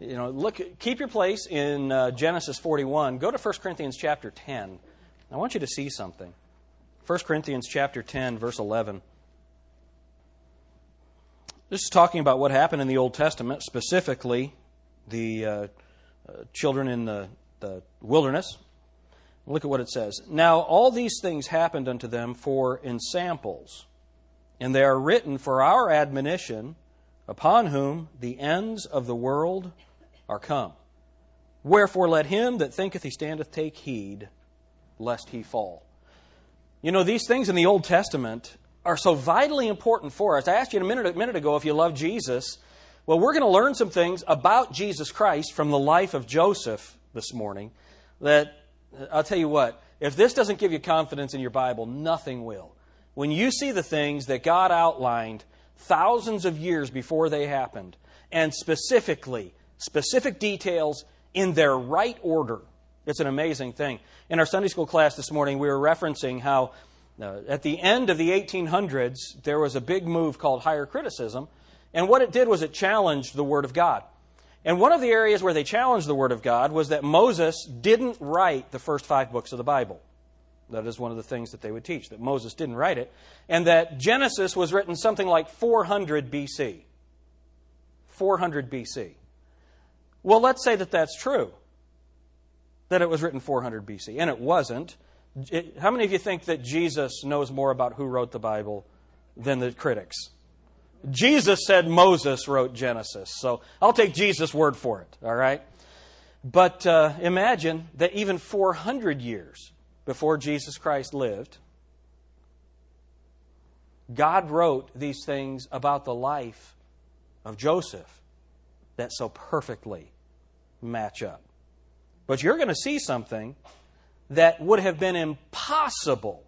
you know, look, keep your place in uh, Genesis 41. Go to 1 Corinthians chapter 10. I want you to see something. 1 Corinthians chapter 10, verse 11. This is talking about what happened in the Old Testament, specifically the uh, uh, children in the, the wilderness. Look at what it says. Now, all these things happened unto them for ensamples, and they are written for our admonition, upon whom the ends of the world are come. Wherefore, let him that thinketh he standeth take heed, lest he fall. You know, these things in the Old Testament are so vitally important for us. I asked you a minute, a minute ago if you love Jesus. Well, we're going to learn some things about Jesus Christ from the life of Joseph this morning that I'll tell you what, if this doesn't give you confidence in your Bible, nothing will. When you see the things that God outlined thousands of years before they happened, and specifically, specific details in their right order, it's an amazing thing. In our Sunday school class this morning, we were referencing how uh, at the end of the 1800s, there was a big move called higher criticism, and what it did was it challenged the Word of God. And one of the areas where they challenged the Word of God was that Moses didn't write the first five books of the Bible. That is one of the things that they would teach, that Moses didn't write it. And that Genesis was written something like 400 BC. 400 BC. Well, let's say that that's true, that it was written 400 BC. And it wasn't. It, how many of you think that Jesus knows more about who wrote the Bible than the critics? Jesus said Moses wrote Genesis, so I'll take Jesus' word for it, all right? But uh, imagine that even 400 years before Jesus Christ lived, God wrote these things about the life of Joseph that so perfectly match up. But you're going to see something that would have been impossible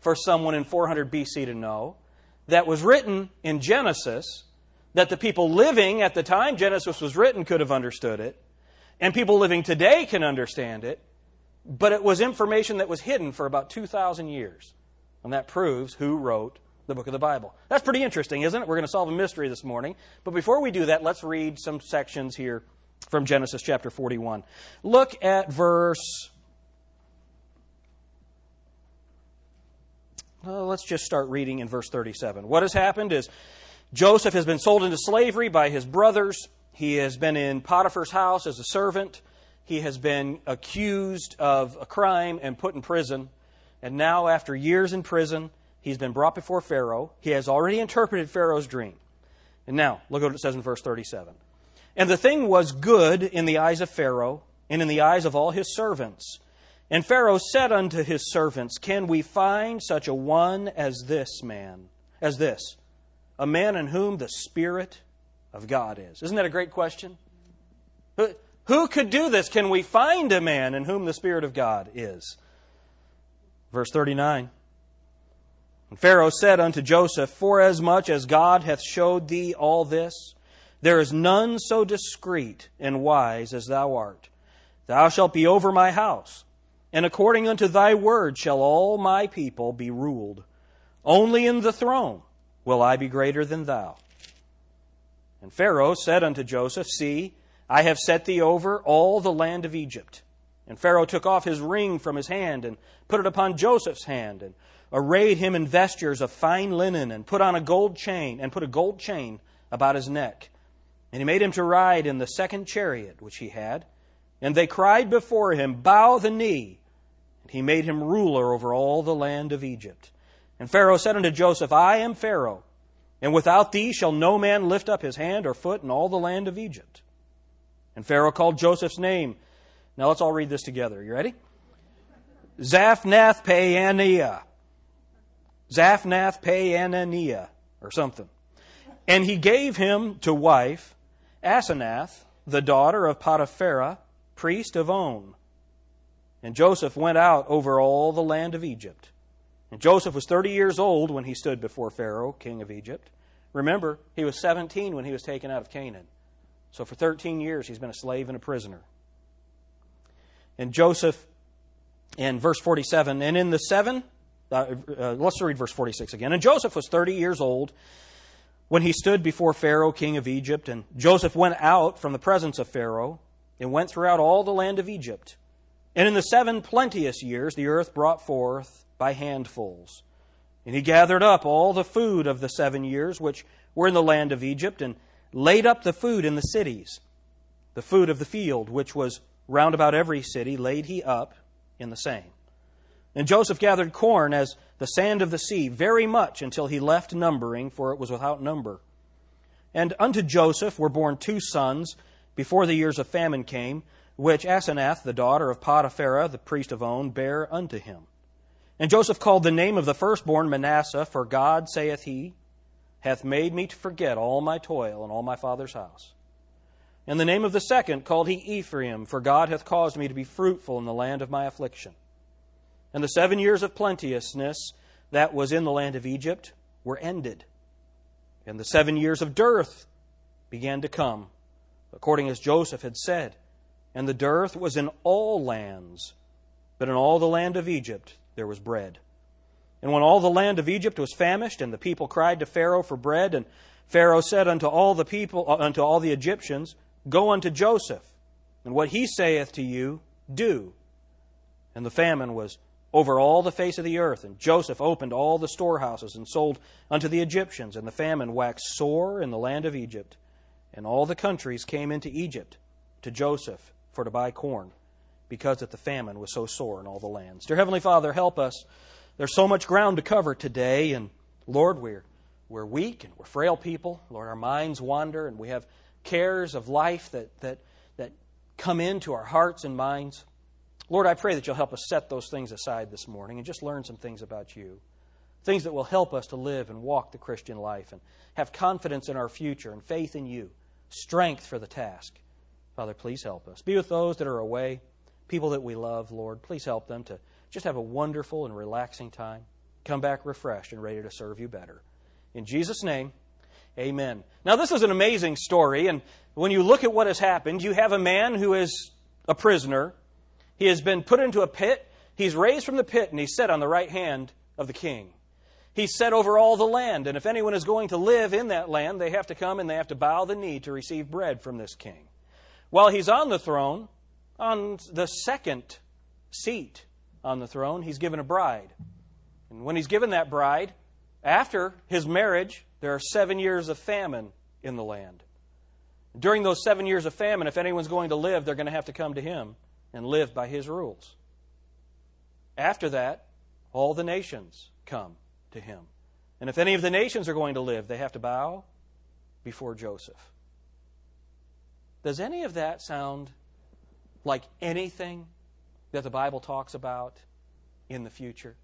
for someone in 400 BC to know that was written in Genesis that the people living at the time Genesis was written could have understood it, and people living today can understand it, but it was information that was hidden for about 2,000 years. And that proves who wrote the book of the Bible. That's pretty interesting, isn't it? We're going to solve a mystery this morning. But before we do that, let's read some sections here from Genesis chapter 41. Look at verse Well, let's just start reading in verse 37. What has happened is Joseph has been sold into slavery by his brothers. He has been in Potiphar's house as a servant. He has been accused of a crime and put in prison. And now, after years in prison, he's been brought before Pharaoh. He has already interpreted Pharaoh's dream. And now, look at what it says in verse 37. And the thing was good in the eyes of Pharaoh and in the eyes of all his servants and Pharaoh said unto his servants, Can we find such a one as this man, as this, a man in whom the Spirit of God is? Isn't that a great question? Who, could do this? Can we find a man in whom the Spirit of God is? Verse 39. And Pharaoh said unto Joseph, Forasmuch as God hath showed thee all this, there is none so discreet and wise as thou art. Thou shalt be over my house and according unto thy word shall all my people be ruled. Only in the throne will I be greater than thou. And Pharaoh said unto Joseph, See, I have set thee over all the land of Egypt. And Pharaoh took off his ring from his hand and put it upon Joseph's hand and arrayed him in vestures of fine linen and put on a gold chain and put a gold chain about his neck. And he made him to ride in the second chariot which he had. And they cried before him, Bow the knee And he made him ruler over all the land of Egypt. And Pharaoh said unto Joseph, I am Pharaoh, and without thee shall no man lift up his hand or foot in all the land of Egypt. And Pharaoh called Joseph's name. Now let's all read this together. You ready? Zaphnath Paaneah. Zaphnath Paaneah, or something. And he gave him to wife Asenath, the daughter of Potiphera, priest of On. And Joseph went out over all the land of Egypt. And Joseph was 30 years old when he stood before Pharaoh, king of Egypt. Remember, he was 17 when he was taken out of Canaan. So for 13 years, he's been a slave and a prisoner. And Joseph, in verse 47, and in the seven, uh, uh, let's read verse 46 again. And Joseph was 30 years old when he stood before Pharaoh, king of Egypt, and Joseph went out from the presence of Pharaoh and went throughout all the land of Egypt. And in the seven plenteous years the earth brought forth by handfuls. And he gathered up all the food of the seven years which were in the land of Egypt, and laid up the food in the cities. The food of the field, which was round about every city, laid he up in the same. And Joseph gathered corn as the sand of the sea, very much until he left numbering, for it was without number. And unto Joseph were born two sons before the years of famine came, which Asenath, the daughter of Potiphera, the priest of On, bare unto him. And Joseph called the name of the firstborn Manasseh, for God, saith he, hath made me to forget all my toil and all my father's house. And the name of the second called he Ephraim, for God hath caused me to be fruitful in the land of my affliction. And the seven years of plenteousness that was in the land of Egypt were ended. And the seven years of dearth began to come, according as Joseph had said. And the dearth was in all lands, but in all the land of Egypt there was bread. And when all the land of Egypt was famished, and the people cried to Pharaoh for bread, and Pharaoh said unto all the people, uh, unto all the Egyptians, Go unto Joseph, and what he saith to you, do. And the famine was over all the face of the earth. And Joseph opened all the storehouses and sold unto the Egyptians. And the famine waxed sore in the land of Egypt. And all the countries came into Egypt to Joseph for to buy corn, because that the famine was so sore in all the lands. Dear Heavenly Father, help us. There's so much ground to cover today, and Lord, we're, we're weak and we're frail people. Lord, our minds wander, and we have cares of life that, that, that come into our hearts and minds. Lord, I pray that you'll help us set those things aside this morning and just learn some things about you. Things that will help us to live and walk the Christian life and have confidence in our future and faith in you, strength for the task. Father, please help us. Be with those that are away, people that we love, Lord. Please help them to just have a wonderful and relaxing time. Come back refreshed and ready to serve you better. In Jesus' name, amen. Now, this is an amazing story, and when you look at what has happened, you have a man who is a prisoner he has been put into a pit. He's raised from the pit and he's set on the right hand of the king. He's set over all the land, and if anyone is going to live in that land, they have to come and they have to bow the knee to receive bread from this king. While he's on the throne, on the second seat on the throne, he's given a bride. And when he's given that bride, after his marriage, there are seven years of famine in the land. During those seven years of famine, if anyone's going to live, they're going to have to come to him and live by his rules. After that, all the nations come to him. And if any of the nations are going to live, they have to bow before Joseph. Does any of that sound like anything that the Bible talks about in the future?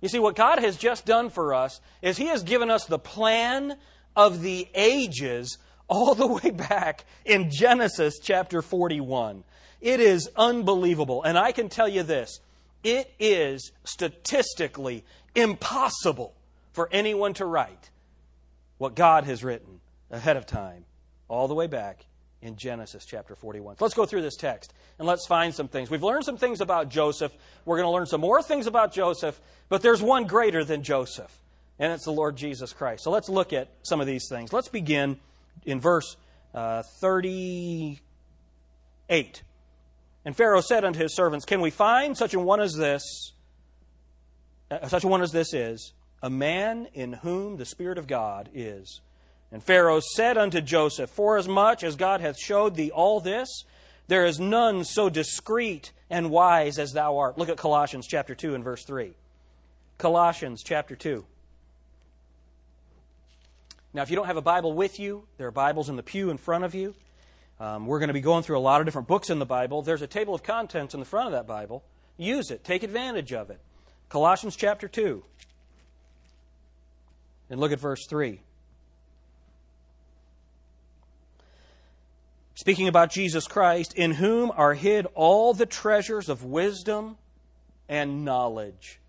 You see, what God has just done for us is He has given us the plan of the ages all the way back in Genesis chapter 41. It is unbelievable. And I can tell you this it is statistically impossible for anyone to write what God has written ahead of time, all the way back in Genesis chapter 41. So let's go through this text and let's find some things. We've learned some things about Joseph. We're going to learn some more things about Joseph, but there's one greater than Joseph, and it's the Lord Jesus Christ. So let's look at some of these things. Let's begin in verse uh, 38. And Pharaoh said unto his servants, Can we find such a one as this, uh, such a one as this is, a man in whom the Spirit of God is? And Pharaoh said unto Joseph, Forasmuch as God hath showed thee all this, there is none so discreet and wise as thou art. Look at Colossians chapter 2 and verse 3. Colossians chapter 2. Now, if you don't have a Bible with you, there are Bibles in the pew in front of you. Um, we're going to be going through a lot of different books in the Bible. There's a table of contents in the front of that Bible. Use it, take advantage of it. Colossians chapter 2. And look at verse 3. Speaking about Jesus Christ, in whom are hid all the treasures of wisdom and knowledge.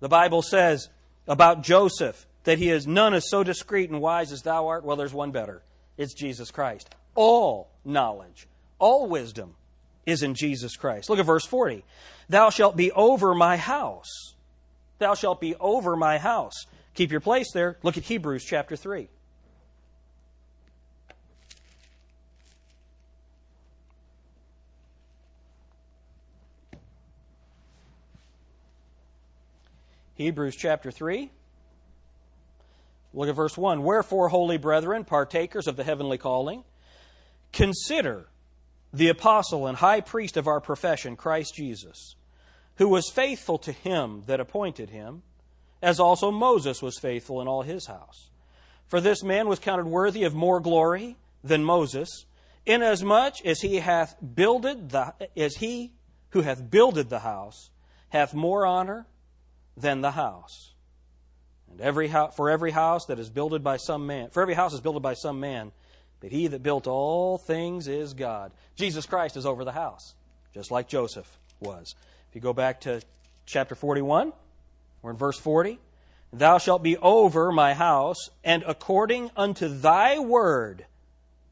The Bible says about Joseph that he is none is so discreet and wise as thou art. Well, there's one better. It's Jesus Christ. All knowledge, all wisdom is in Jesus Christ. Look at verse 40. Thou shalt be over my house. Thou shalt be over my house. Keep your place there. Look at Hebrews chapter 3. Hebrews chapter 3. Look at verse 1. Wherefore, holy brethren, partakers of the heavenly calling, consider the apostle and high priest of our profession, Christ Jesus, who was faithful to him that appointed him, as also Moses was faithful in all his house. For this man was counted worthy of more glory than Moses, inasmuch as he hath builded the as he who hath builded the house hath more honor than the house. And every for every house that is builded by some man, for every house is builded by some man, but he that built all things is God. Jesus Christ is over the house, just like Joseph was. If you go back to chapter 41, we're in verse 40. Thou shalt be over my house, and according unto thy word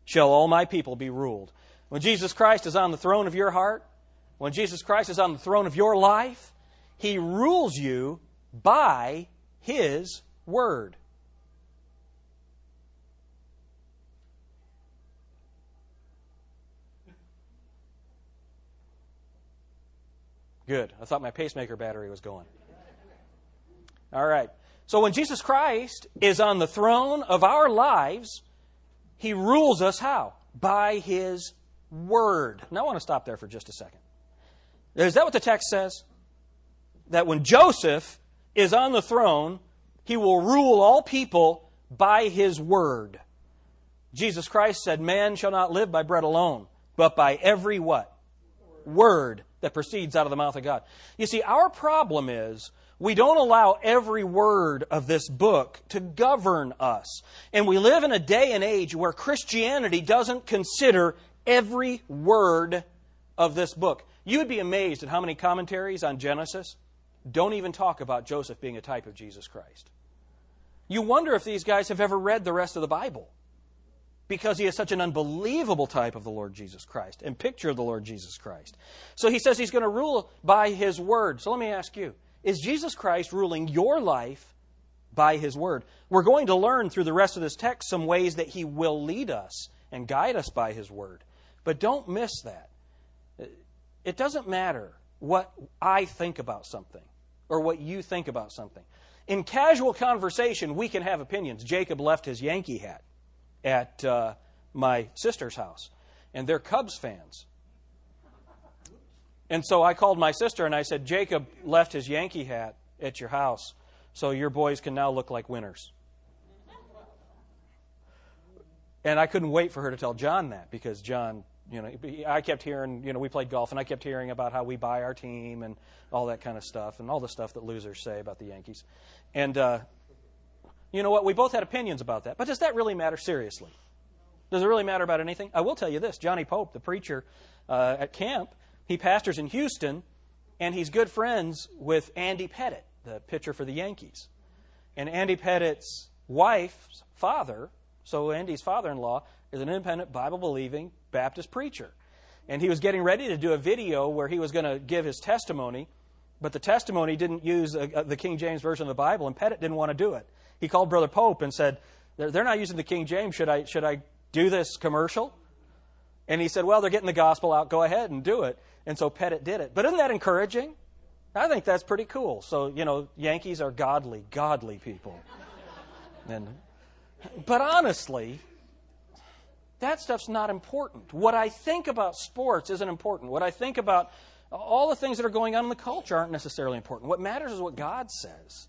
shall all my people be ruled. When Jesus Christ is on the throne of your heart, when Jesus Christ is on the throne of your life, he rules you by His Word. Good. I thought my pacemaker battery was going. All right. So when Jesus Christ is on the throne of our lives, He rules us how? By His Word. Now I want to stop there for just a second. Is that what the text says? That when Joseph is on the throne, he will rule all people by his word. Jesus Christ said, Man shall not live by bread alone, but by every what? Word that proceeds out of the mouth of God. You see, our problem is we don't allow every word of this book to govern us. And we live in a day and age where Christianity doesn't consider every word of this book. You would be amazed at how many commentaries on Genesis don't even talk about Joseph being a type of Jesus Christ. You wonder if these guys have ever read the rest of the Bible because he is such an unbelievable type of the Lord Jesus Christ and picture of the Lord Jesus Christ. So he says he's going to rule by his word. So let me ask you is Jesus Christ ruling your life by his word? We're going to learn through the rest of this text some ways that he will lead us and guide us by his word. But don't miss that. It doesn't matter what I think about something or what you think about something. In casual conversation, we can have opinions. Jacob left his Yankee hat at uh, my sister's house, and they're Cubs fans. And so I called my sister and I said, Jacob left his Yankee hat at your house, so your boys can now look like winners. And I couldn't wait for her to tell John that because John you know, I kept hearing, you know, we played golf, and I kept hearing about how we buy our team and all that kind of stuff, and all the stuff that losers say about the Yankees. And uh, you know what? We both had opinions about that. But does that really matter seriously? Does it really matter about anything? I will tell you this: Johnny Pope, the preacher uh, at camp, he pastors in Houston, and he's good friends with Andy Pettitte, the pitcher for the Yankees. And Andy Pettitte's wife's father, so Andy's father-in-law, is an independent, Bible-believing Baptist preacher. And he was getting ready to do a video where he was going to give his testimony, but the testimony didn't use a, a, the King James Version of the Bible, and Pettitte didn't want to do it. He called Brother Pope and said, They're not using the King James. Should I, should I do this commercial? And he said, Well, they're getting the gospel out. Go ahead and do it. And so Pettitte did it. But isn't that encouraging? I think that's pretty cool. So, you know, Yankees are godly, godly people. And, but honestly, that stuff's not important. What I think about sports isn't important. What I think about all the things that are going on in the culture aren't necessarily important. What matters is what God says.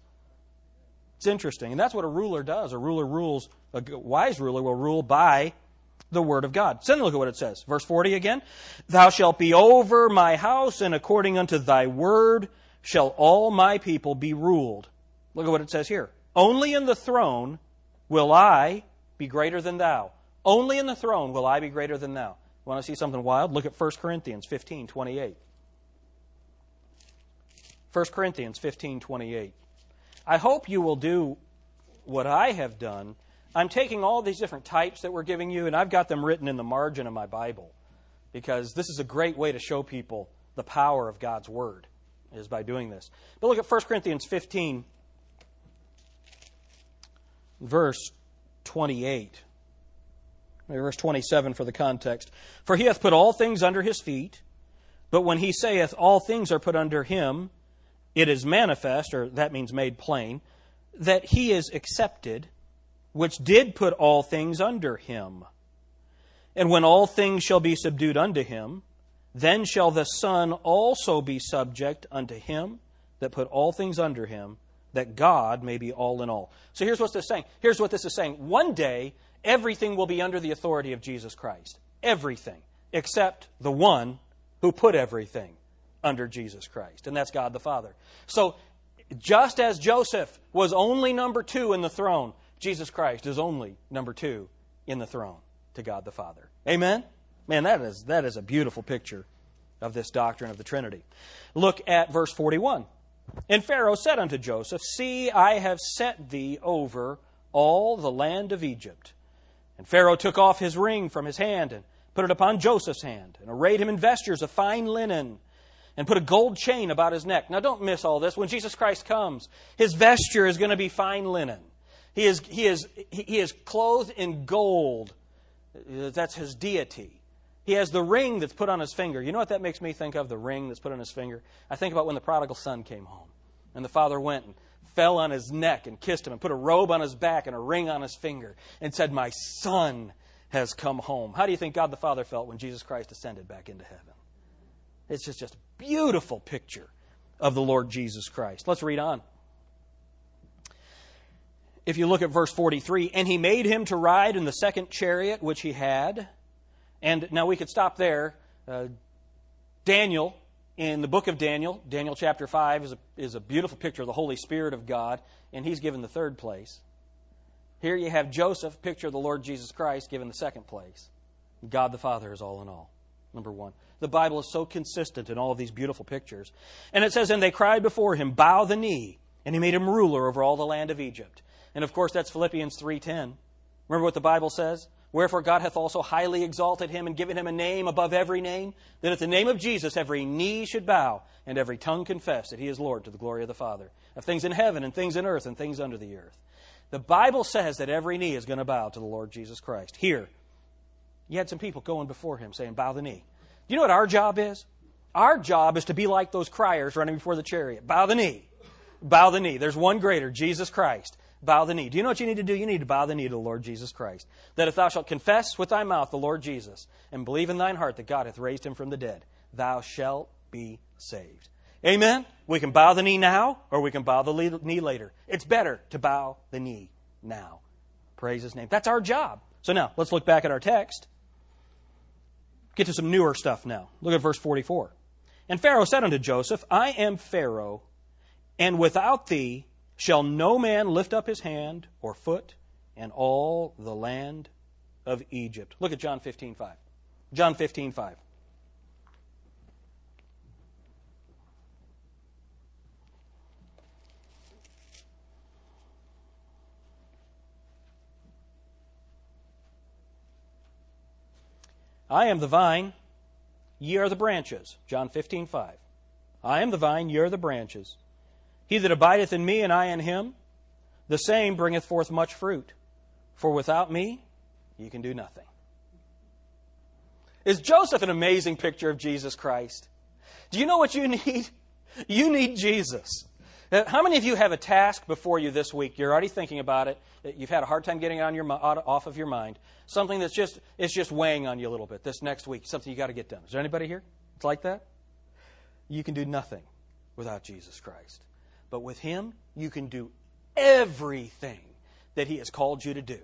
It's interesting. And that's what a ruler does. A ruler rules, a wise ruler will rule by the word of God. So then look at what it says. Verse 40 again. Thou shalt be over my house, and according unto thy word shall all my people be ruled. Look at what it says here. Only in the throne will I be greater than thou. Only in the throne will I be greater than thou. Want to see something wild? Look at 1 Corinthians 15 28. 1 Corinthians 15 28. I hope you will do what I have done. I'm taking all these different types that we're giving you, and I've got them written in the margin of my Bible because this is a great way to show people the power of God's Word, is by doing this. But look at 1 Corinthians 15 verse 28. Verse 27 for the context. For he hath put all things under his feet, but when he saith, All things are put under him, it is manifest, or that means made plain, that he is accepted, which did put all things under him. And when all things shall be subdued unto him, then shall the Son also be subject unto him that put all things under him, that God may be all in all. So here's what this is saying. Here's what this is saying. One day, everything will be under the authority of Jesus Christ. Everything. Except the one who put everything under Jesus Christ, and that's God the Father. So, just as Joseph was only number two in the throne, Jesus Christ is only number two in the throne to God the Father. Amen? Man, that is, that is a beautiful picture of this doctrine of the Trinity. Look at verse 41. And Pharaoh said unto Joseph, See, I have set thee over all the land of Egypt. And Pharaoh took off his ring from his hand and put it upon Joseph's hand, and arrayed him in vestures of fine linen, and put a gold chain about his neck. Now, don't miss all this. When Jesus Christ comes, his vesture is going to be fine linen. He is, he is, he is clothed in gold. Uh, that's his deity. He has the ring that's put on his finger. You know what that makes me think of? The ring that's put on his finger. I think about when the prodigal son came home, and the father went and fell on his neck and kissed him and put a robe on his back and a ring on his finger and said, My son has come home. How do you think God the Father felt when Jesus Christ ascended back into heaven? It's just, just a beautiful picture of the Lord Jesus Christ. Let's read on. If you look at verse 43, and he made him to ride in the second chariot which he had. And now we could stop there. Uh, Daniel in the book of Daniel, Daniel chapter 5 is a, is a beautiful picture of the Holy Spirit of God, and he's given the third place. Here you have Joseph, picture of the Lord Jesus Christ, given the second place. God the Father is all in all. Number one. The Bible is so consistent in all of these beautiful pictures. And it says, And they cried before him, Bow the knee. And he made him ruler over all the land of Egypt. And of course, that's Philippians 3.10. Remember what the Bible says? Wherefore God hath also highly exalted him and given him a name above every name, that at the name of Jesus every knee should bow and every tongue confess that he is Lord to the glory of the Father, of things in heaven and things in earth and things under the earth. The Bible says that every knee is going to bow to the Lord Jesus Christ. Here, you had some people going before him saying, Bow the knee. Do you know what our job is? Our job is to be like those criers running before the chariot. Bow the knee. Bow the knee. There's one greater, Jesus Christ bow the knee. Do you know what you need to do? You need to bow the knee to the Lord Jesus Christ. That if thou shalt confess with thy mouth the Lord Jesus, and believe in thine heart that God hath raised him from the dead, thou shalt be saved. Amen? We can bow the knee now, or we can bow the knee later. It's better to bow the knee now. Praise his name. That's our job. So now, let's look back at our text. Get to some newer stuff now. Look at verse 44. And Pharaoh said unto Joseph, I am Pharaoh, and without thee shall no man lift up his hand or foot in all the land of Egypt. Look at John 15 5. John 15 5. I am the vine, ye are the branches. John 15 5. I am the vine, ye are the branches. He that abideth in me and I in him, the same bringeth forth much fruit. For without me, you can do nothing. Is Joseph an amazing picture of Jesus Christ? Do you know what you need? You need Jesus. Uh, how many of you have a task before you this week? You're already thinking about it. You've had a hard time getting it on your, off of your mind. Something that's just, it's just weighing on you a little bit this next week. Something you got to get done. Is there anybody here? It's like that? You can do nothing without Jesus Christ. But with Him, you can do everything that He has called you to do.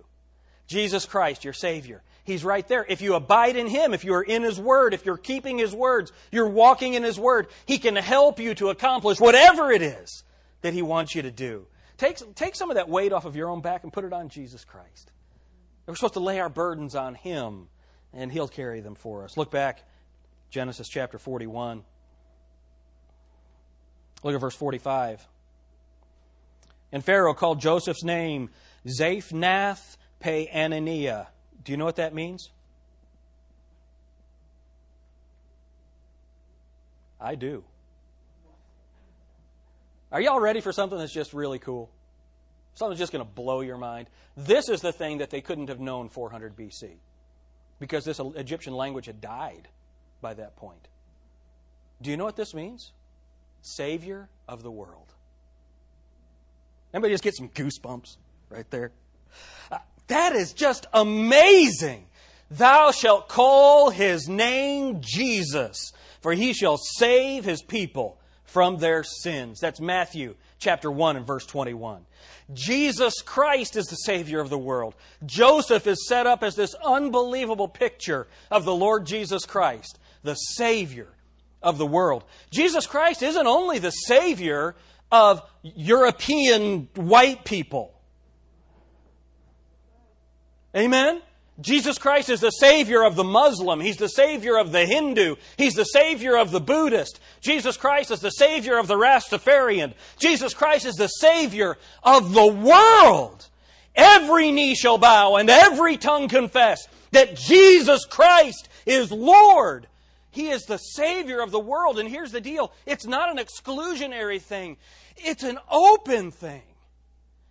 Jesus Christ, your Savior. He's right there. If you abide in Him, if you are in His Word, if you're keeping His words, you're walking in His Word, He can help you to accomplish whatever it is that He wants you to do. Take, take some of that weight off of your own back and put it on Jesus Christ. We're supposed to lay our burdens on Him, and He'll carry them for us. Look back, Genesis chapter 41. Look at verse 45. And Pharaoh called Joseph's name Zaphnath Paaneah. Do you know what that means? I do. Are y'all ready for something that's just really cool? Something's just going to blow your mind. This is the thing that they couldn't have known 400 BC because this Egyptian language had died by that point. Do you know what this means? Savior of the world. Anybody just get some goosebumps right there? Uh, that is just amazing. Thou shalt call his name Jesus, for he shall save his people from their sins. That's Matthew chapter 1 and verse 21. Jesus Christ is the Savior of the world. Joseph is set up as this unbelievable picture of the Lord Jesus Christ, the Savior of the world. Jesus Christ isn't only the Savior of European white people. Amen? Jesus Christ is the Savior of the Muslim. He's the Savior of the Hindu. He's the Savior of the Buddhist. Jesus Christ is the Savior of the Rastafarian. Jesus Christ is the Savior of the world. Every knee shall bow and every tongue confess that Jesus Christ is Lord. He is the Savior of the world. And here's the deal it's not an exclusionary thing, it's an open thing.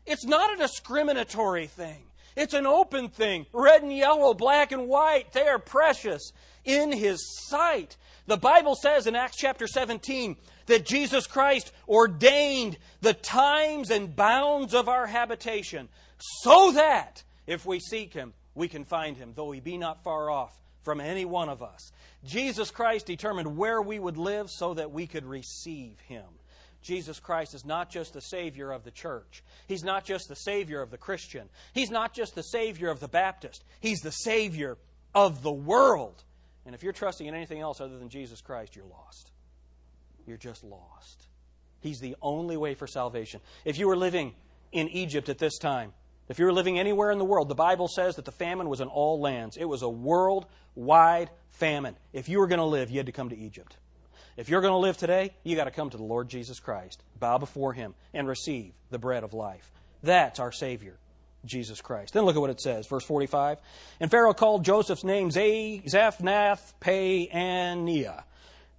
It's not a discriminatory thing. It's an open thing. Red and yellow, black and white, they are precious in His sight. The Bible says in Acts chapter 17 that Jesus Christ ordained the times and bounds of our habitation so that if we seek Him, we can find Him, though He be not far off from any one of us. Jesus Christ determined where we would live so that we could receive Him. Jesus Christ is not just the Savior of the church. He's not just the Savior of the Christian. He's not just the Savior of the Baptist. He's the Savior of the world. And if you're trusting in anything else other than Jesus Christ, you're lost. You're just lost. He's the only way for salvation. If you were living in Egypt at this time, if you were living anywhere in the world, the Bible says that the famine was in all lands. It was a worldwide famine. If you were going to live, you had to come to Egypt. If you're going to live today, you got to come to the Lord Jesus Christ, bow before Him, and receive the bread of life. That's our Savior, Jesus Christ. Then look at what it says, verse 45. And Pharaoh called Joseph's name Zaphnath Paaneah.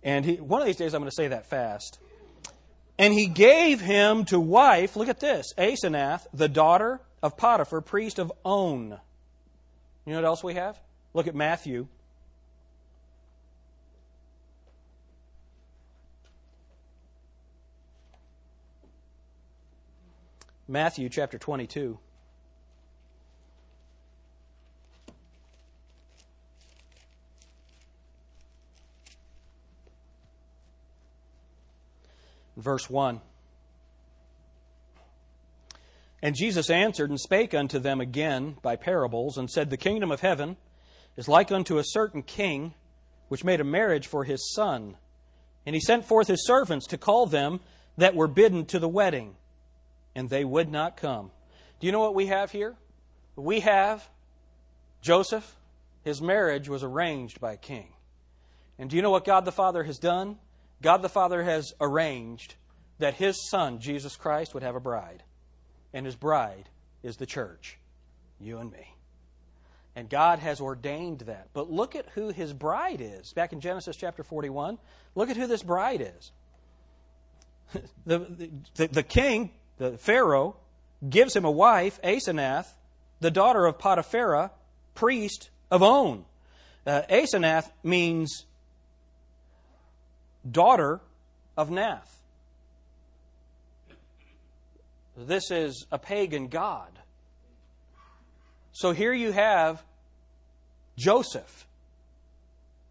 And he, one of these days I'm going to say that fast. And he gave him to wife, look at this, Asenath, the daughter of Potiphar, priest of On. You know what else we have? Look at Matthew Matthew chapter 22. Verse 1. And Jesus answered and spake unto them again by parables, and said, The kingdom of heaven is like unto a certain king which made a marriage for his son. And he sent forth his servants to call them that were bidden to the wedding and they would not come. Do you know what we have here? We have Joseph. His marriage was arranged by a king. And do you know what God the Father has done? God the Father has arranged that his son, Jesus Christ, would have a bride. And his bride is the church, you and me. And God has ordained that. But look at who his bride is. Back in Genesis chapter 41, look at who this bride is. the, the, the king the Pharaoh gives him a wife, Asenath, the daughter of Potiphera, priest of On. Uh, Asenath means daughter of Nath. This is a pagan god. So here you have Joseph.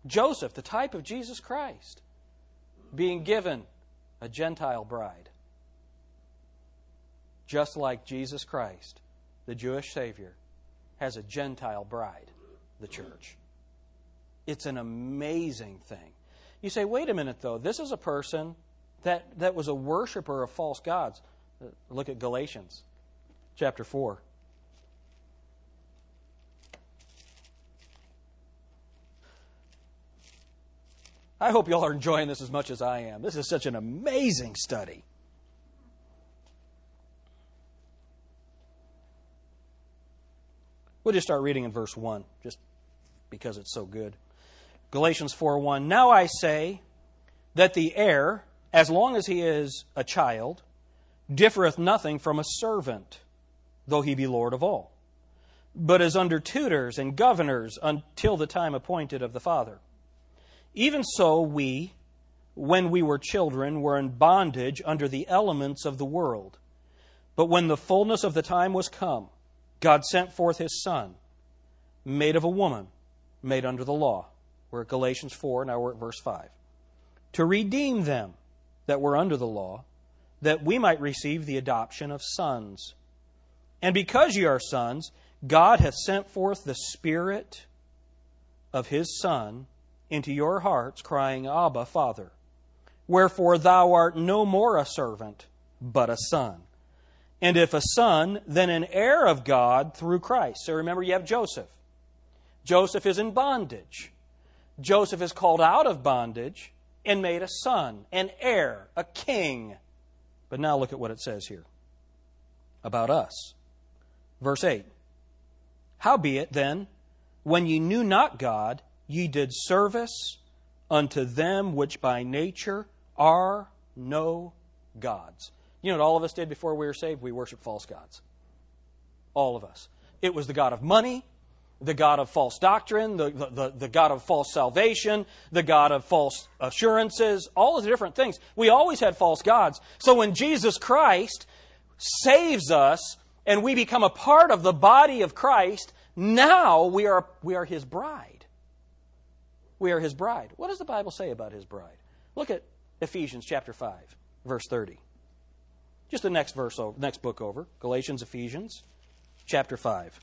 Joseph, the type of Jesus Christ, being given a Gentile bride just like Jesus Christ, the Jewish Savior, has a Gentile bride, the church. It's an amazing thing. You say, wait a minute, though. This is a person that, that was a worshiper of false gods. Uh, look at Galatians chapter 4. I hope y'all are enjoying this as much as I am. This is such an amazing study. We'll just start reading in verse 1, just because it's so good. Galatians 4 1. Now I say that the heir, as long as he is a child, differeth nothing from a servant, though he be Lord of all, but is under tutors and governors until the time appointed of the Father. Even so, we, when we were children, were in bondage under the elements of the world. But when the fullness of the time was come, God sent forth his Son, made of a woman, made under the law. We're at Galatians 4, now we're at verse 5. To redeem them that were under the law, that we might receive the adoption of sons. And because ye are sons, God hath sent forth the Spirit of his Son into your hearts, crying, Abba, Father. Wherefore thou art no more a servant, but a son. And if a son, then an heir of God through Christ. So remember, you have Joseph. Joseph is in bondage. Joseph is called out of bondage and made a son, an heir, a king. But now look at what it says here about us. Verse 8 Howbeit then, when ye knew not God, ye did service unto them which by nature are no gods. You know what all of us did before we were saved? We worshiped false gods. All of us. It was the God of money, the God of false doctrine, the, the, the, God of false salvation, the God of false assurances, all of the different things. We always had false gods. So when Jesus Christ saves us and we become a part of the body of Christ, now we are, we are his bride. We are his bride. What does the Bible say about his bride? Look at Ephesians chapter 5, verse 30. Just the next verse over, next book over, Galatians, Ephesians, chapter 5.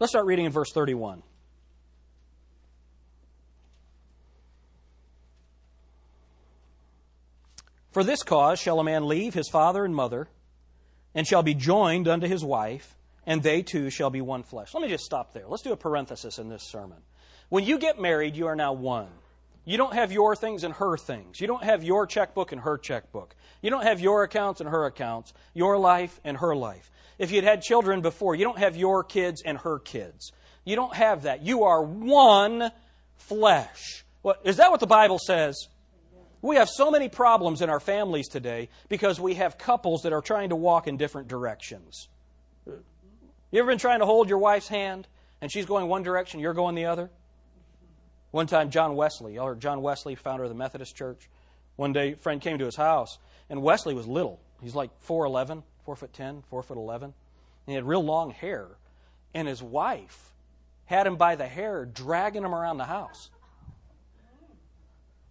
Let's start reading in verse 31. For this cause shall a man leave his father and mother, and shall be joined unto his wife, and they two shall be one flesh. Let me just stop there. Let's do a parenthesis in this sermon. When you get married, you are now one. You don't have your things and her things. You don't have your checkbook and her checkbook. You don't have your accounts and her accounts, your life and her life. If you'd had children before, you don't have your kids and her kids. You don't have that. You are one flesh. What, is that what the Bible says? We have so many problems in our families today because we have couples that are trying to walk in different directions. You ever been trying to hold your wife's hand and she's going one direction, you're going the other? One time, John Wesley, or John Wesley, founder of the Methodist Church, one day a friend came to his house, and Wesley was little. He's like 4'11, 4 foot ten, four foot 11. And he had real long hair. And his wife had him by the hair, dragging him around the house.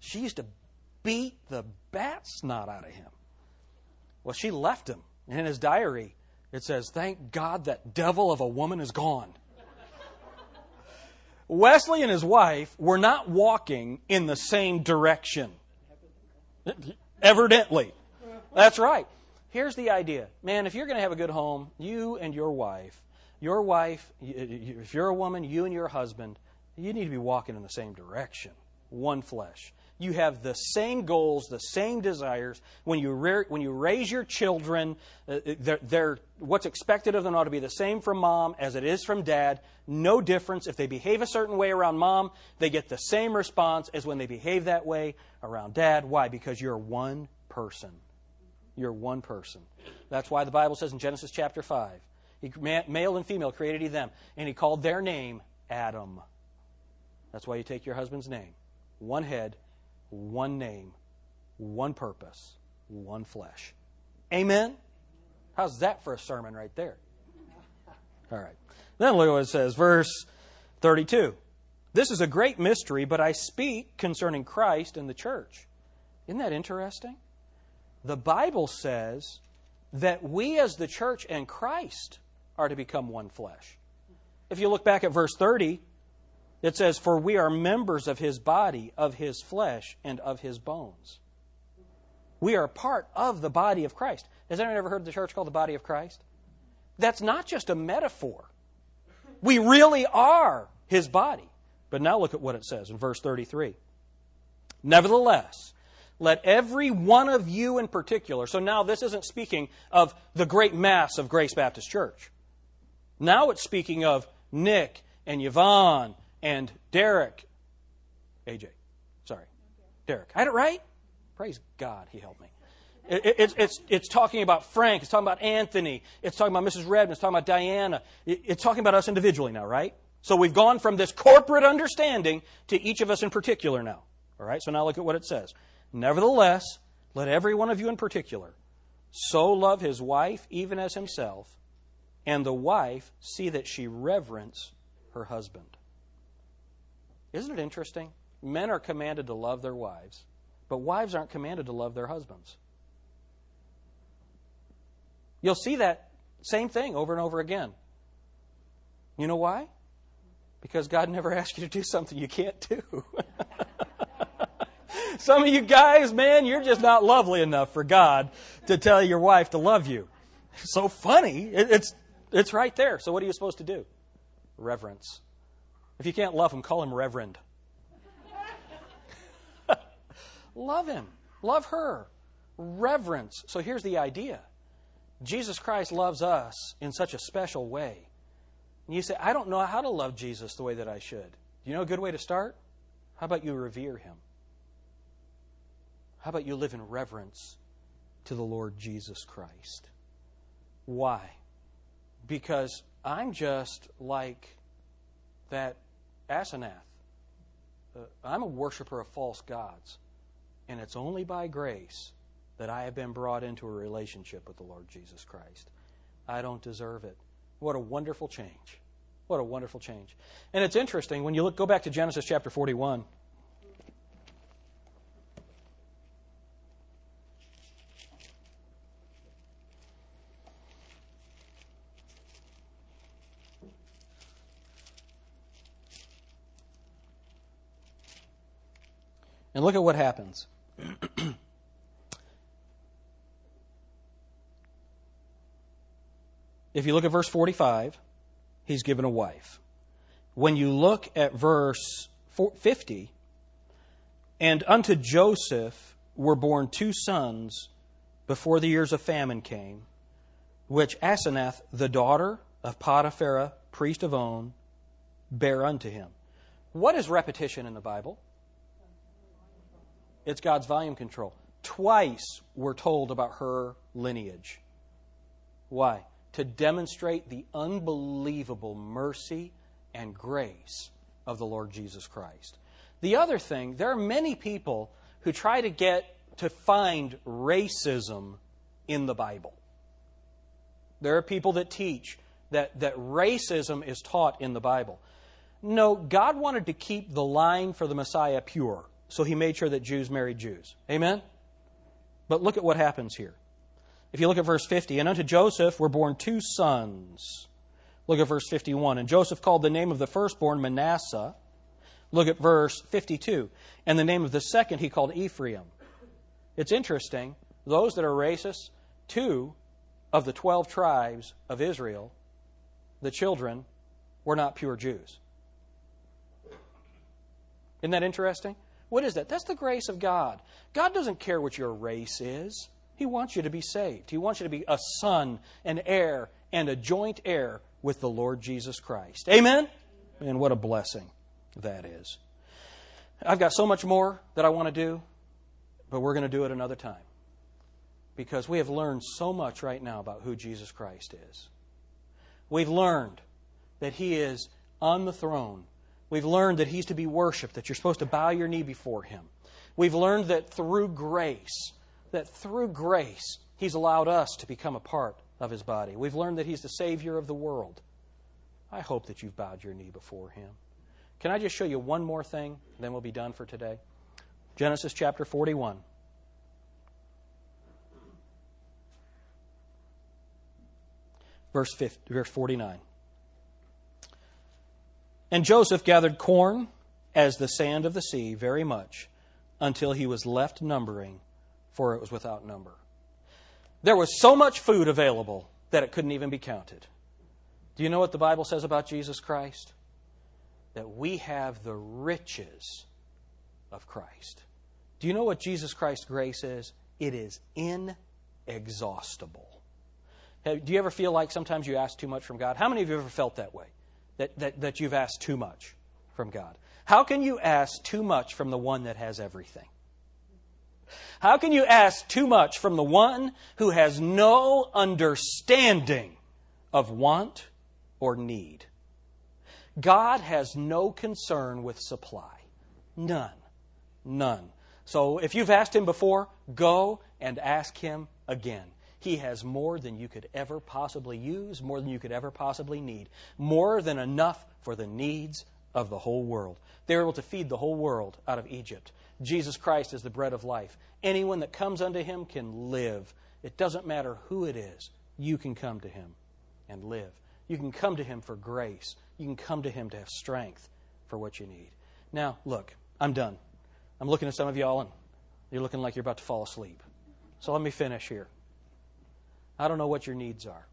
She used to beat the bat snot out of him. Well, she left him. And In his diary, it says, Thank God that devil of a woman is gone. Wesley and his wife were not walking in the same direction. Evidently. That's right. Here's the idea. Man, if you're going to have a good home, you and your wife, your wife, if you're a woman, you and your husband, you need to be walking in the same direction. One flesh you have the same goals, the same desires. When you, when you raise your children, uh, they're, they're, what's expected of them ought to be the same from mom as it is from dad. No difference. If they behave a certain way around mom, they get the same response as when they behave that way around dad. Why? Because you're one person. You're one person. That's why the Bible says in Genesis chapter 5, he, male and female created he them, and he called their name Adam. That's why you take your husband's name. One head, one name, one purpose, one flesh. Amen? How's that for a sermon right there? All right. Then look what it says, verse 32. This is a great mystery, but I speak concerning Christ and the church. Isn't that interesting? The Bible says that we as the church and Christ are to become one flesh. If you look back at verse 30, it says, For we are members of his body, of his flesh, and of his bones. We are part of the body of Christ. Has anyone ever heard the church called the body of Christ? That's not just a metaphor. We really are his body. But now look at what it says in verse 33. Nevertheless, let every one of you in particular, so now this isn't speaking of the great mass of Grace Baptist Church. Now it's speaking of Nick and Yvonne and Derek. AJ. Sorry. Derek. I had it right? Praise God, he helped me. It, it's, it's, it's talking about Frank. It's talking about Anthony. It's talking about Mrs. Redmond. It's talking about Diana. It, it's talking about us individually now, right? So we've gone from this corporate understanding to each of us in particular now. All right, so now look at what it says. Nevertheless, let every one of you in particular so love his wife even as himself, and the wife see that she reverence her husband. Isn't it interesting? Men are commanded to love their wives, but wives aren't commanded to love their husbands. You'll see that same thing over and over again. You know why? Because God never asked you to do something you can't do. Some of you guys, man, you're just not lovely enough for God to tell your wife to love you. So funny. It's, it's right there. So, what are you supposed to do? Reverence. If you can't love him, call him Reverend. love him. Love her. Reverence. So, here's the idea Jesus Christ loves us in such a special way. And you say, I don't know how to love Jesus the way that I should. Do you know a good way to start? How about you revere him? How about you live in reverence to the Lord Jesus Christ? Why? Because I'm just like that Asenath. Uh, I'm a worshiper of false gods. And it's only by grace that I have been brought into a relationship with the Lord Jesus Christ. I don't deserve it. What a wonderful change. What a wonderful change. And it's interesting when you look go back to Genesis chapter 41. And look at what happens. if you look at verse 45, he's given a wife. When you look at verse 50, and unto Joseph were born two sons before the years of famine came, which Asenath, the daughter of Potiphera, priest of On, bare unto him. What is repetition in the Bible? It's God's volume control. Twice we're told about her lineage. Why? To demonstrate the unbelievable mercy and grace of the Lord Jesus Christ. The other thing, there are many people who try to get to find racism in the Bible. There are people that teach that, that racism is taught in the Bible. No, God wanted to keep the line for the Messiah pure so he made sure that Jews married Jews. Amen? But look at what happens here. If you look at verse 50, and unto Joseph were born two sons. Look at verse 51. And Joseph called the name of the firstborn Manasseh. Look at verse 52. And the name of the second he called Ephraim. It's interesting. Those that are racist, two of the 12 tribes of Israel, the children, were not pure Jews. Isn't that interesting? What is that? That's the grace of God. God doesn't care what your race is. He wants you to be saved. He wants you to be a son, an heir, and a joint heir with the Lord Jesus Christ. Amen? And what a blessing that is. I've got so much more that I want to do, but we're going to do it another time. Because we have learned so much right now about who Jesus Christ is. We've learned that He is on the throne We've learned that He's to be worshiped, that you're supposed to bow your knee before Him. We've learned that through grace, that through grace, He's allowed us to become a part of His body. We've learned that He's the Savior of the world. I hope that you've bowed your knee before Him. Can I just show you one more thing, then we'll be done for today? Genesis chapter 41. Verse, 50, verse 49. And Joseph gathered corn as the sand of the sea very much until he was left numbering, for it was without number. There was so much food available that it couldn't even be counted. Do you know what the Bible says about Jesus Christ? That we have the riches of Christ. Do you know what Jesus Christ's grace is? It is inexhaustible. Do you ever feel like sometimes you ask too much from God? How many of you ever felt that way? That, that, that you've asked too much from God? How can you ask too much from the one that has everything? How can you ask too much from the one who has no understanding of want or need? God has no concern with supply. None. None. So if you've asked Him before, go and ask Him again. He has more than you could ever possibly use, more than you could ever possibly need, more than enough for the needs of the whole world. They were able to feed the whole world out of Egypt. Jesus Christ is the bread of life. Anyone that comes unto Him can live. It doesn't matter who it is, you can come to Him and live. You can come to Him for grace. You can come to Him to have strength for what you need. Now, look, I'm done. I'm looking at some of y'all, and you're looking like you're about to fall asleep. So let me finish here. I don't know what your needs are.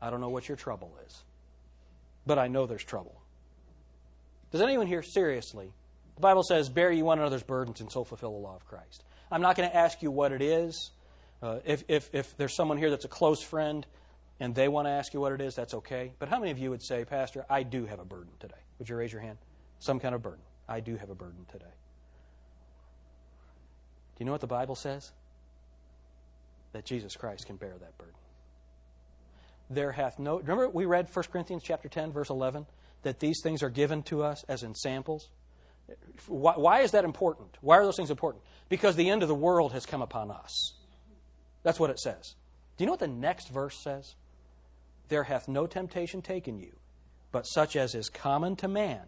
I don't know what your trouble is. But I know there's trouble. Does anyone here seriously? The Bible says, Bear you one another's burdens and so fulfill the law of Christ. I'm not going to ask you what it is. Uh, if, if, if there's someone here that's a close friend and they want to ask you what it is, that's okay. But how many of you would say, Pastor, I do have a burden today? Would you raise your hand? Some kind of burden. I do have a burden today. Do you know what the Bible says? That Jesus Christ can bear that burden. There hath no remember we read 1 Corinthians chapter 10 verse 11 that these things are given to us as in samples. Why, why is that important? Why are those things important? Because the end of the world has come upon us. That's what it says. Do you know what the next verse says? There hath no temptation taken you, but such as is common to man.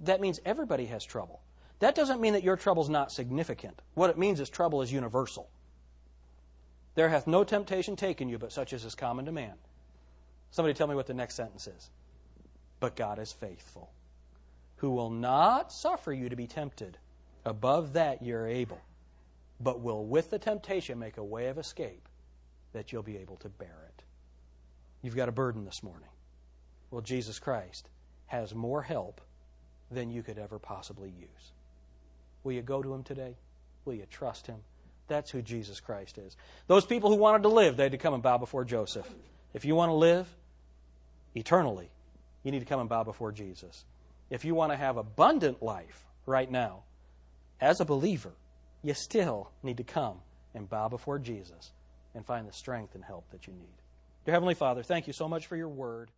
That means everybody has trouble. That doesn't mean that your trouble is not significant. What it means is trouble is universal. There hath no temptation taken you, but such as is common to man. Somebody tell me what the next sentence is. But God is faithful, who will not suffer you to be tempted above that you're able, but will with the temptation make a way of escape that you'll be able to bear it. You've got a burden this morning. Well, Jesus Christ has more help than you could ever possibly use. Will you go to him today? Will you trust him? That's who Jesus Christ is. Those people who wanted to live, they had to come and bow before Joseph. If you want to live eternally, you need to come and bow before Jesus. If you want to have abundant life right now, as a believer, you still need to come and bow before Jesus and find the strength and help that you need. Dear Heavenly Father, thank you so much for your word.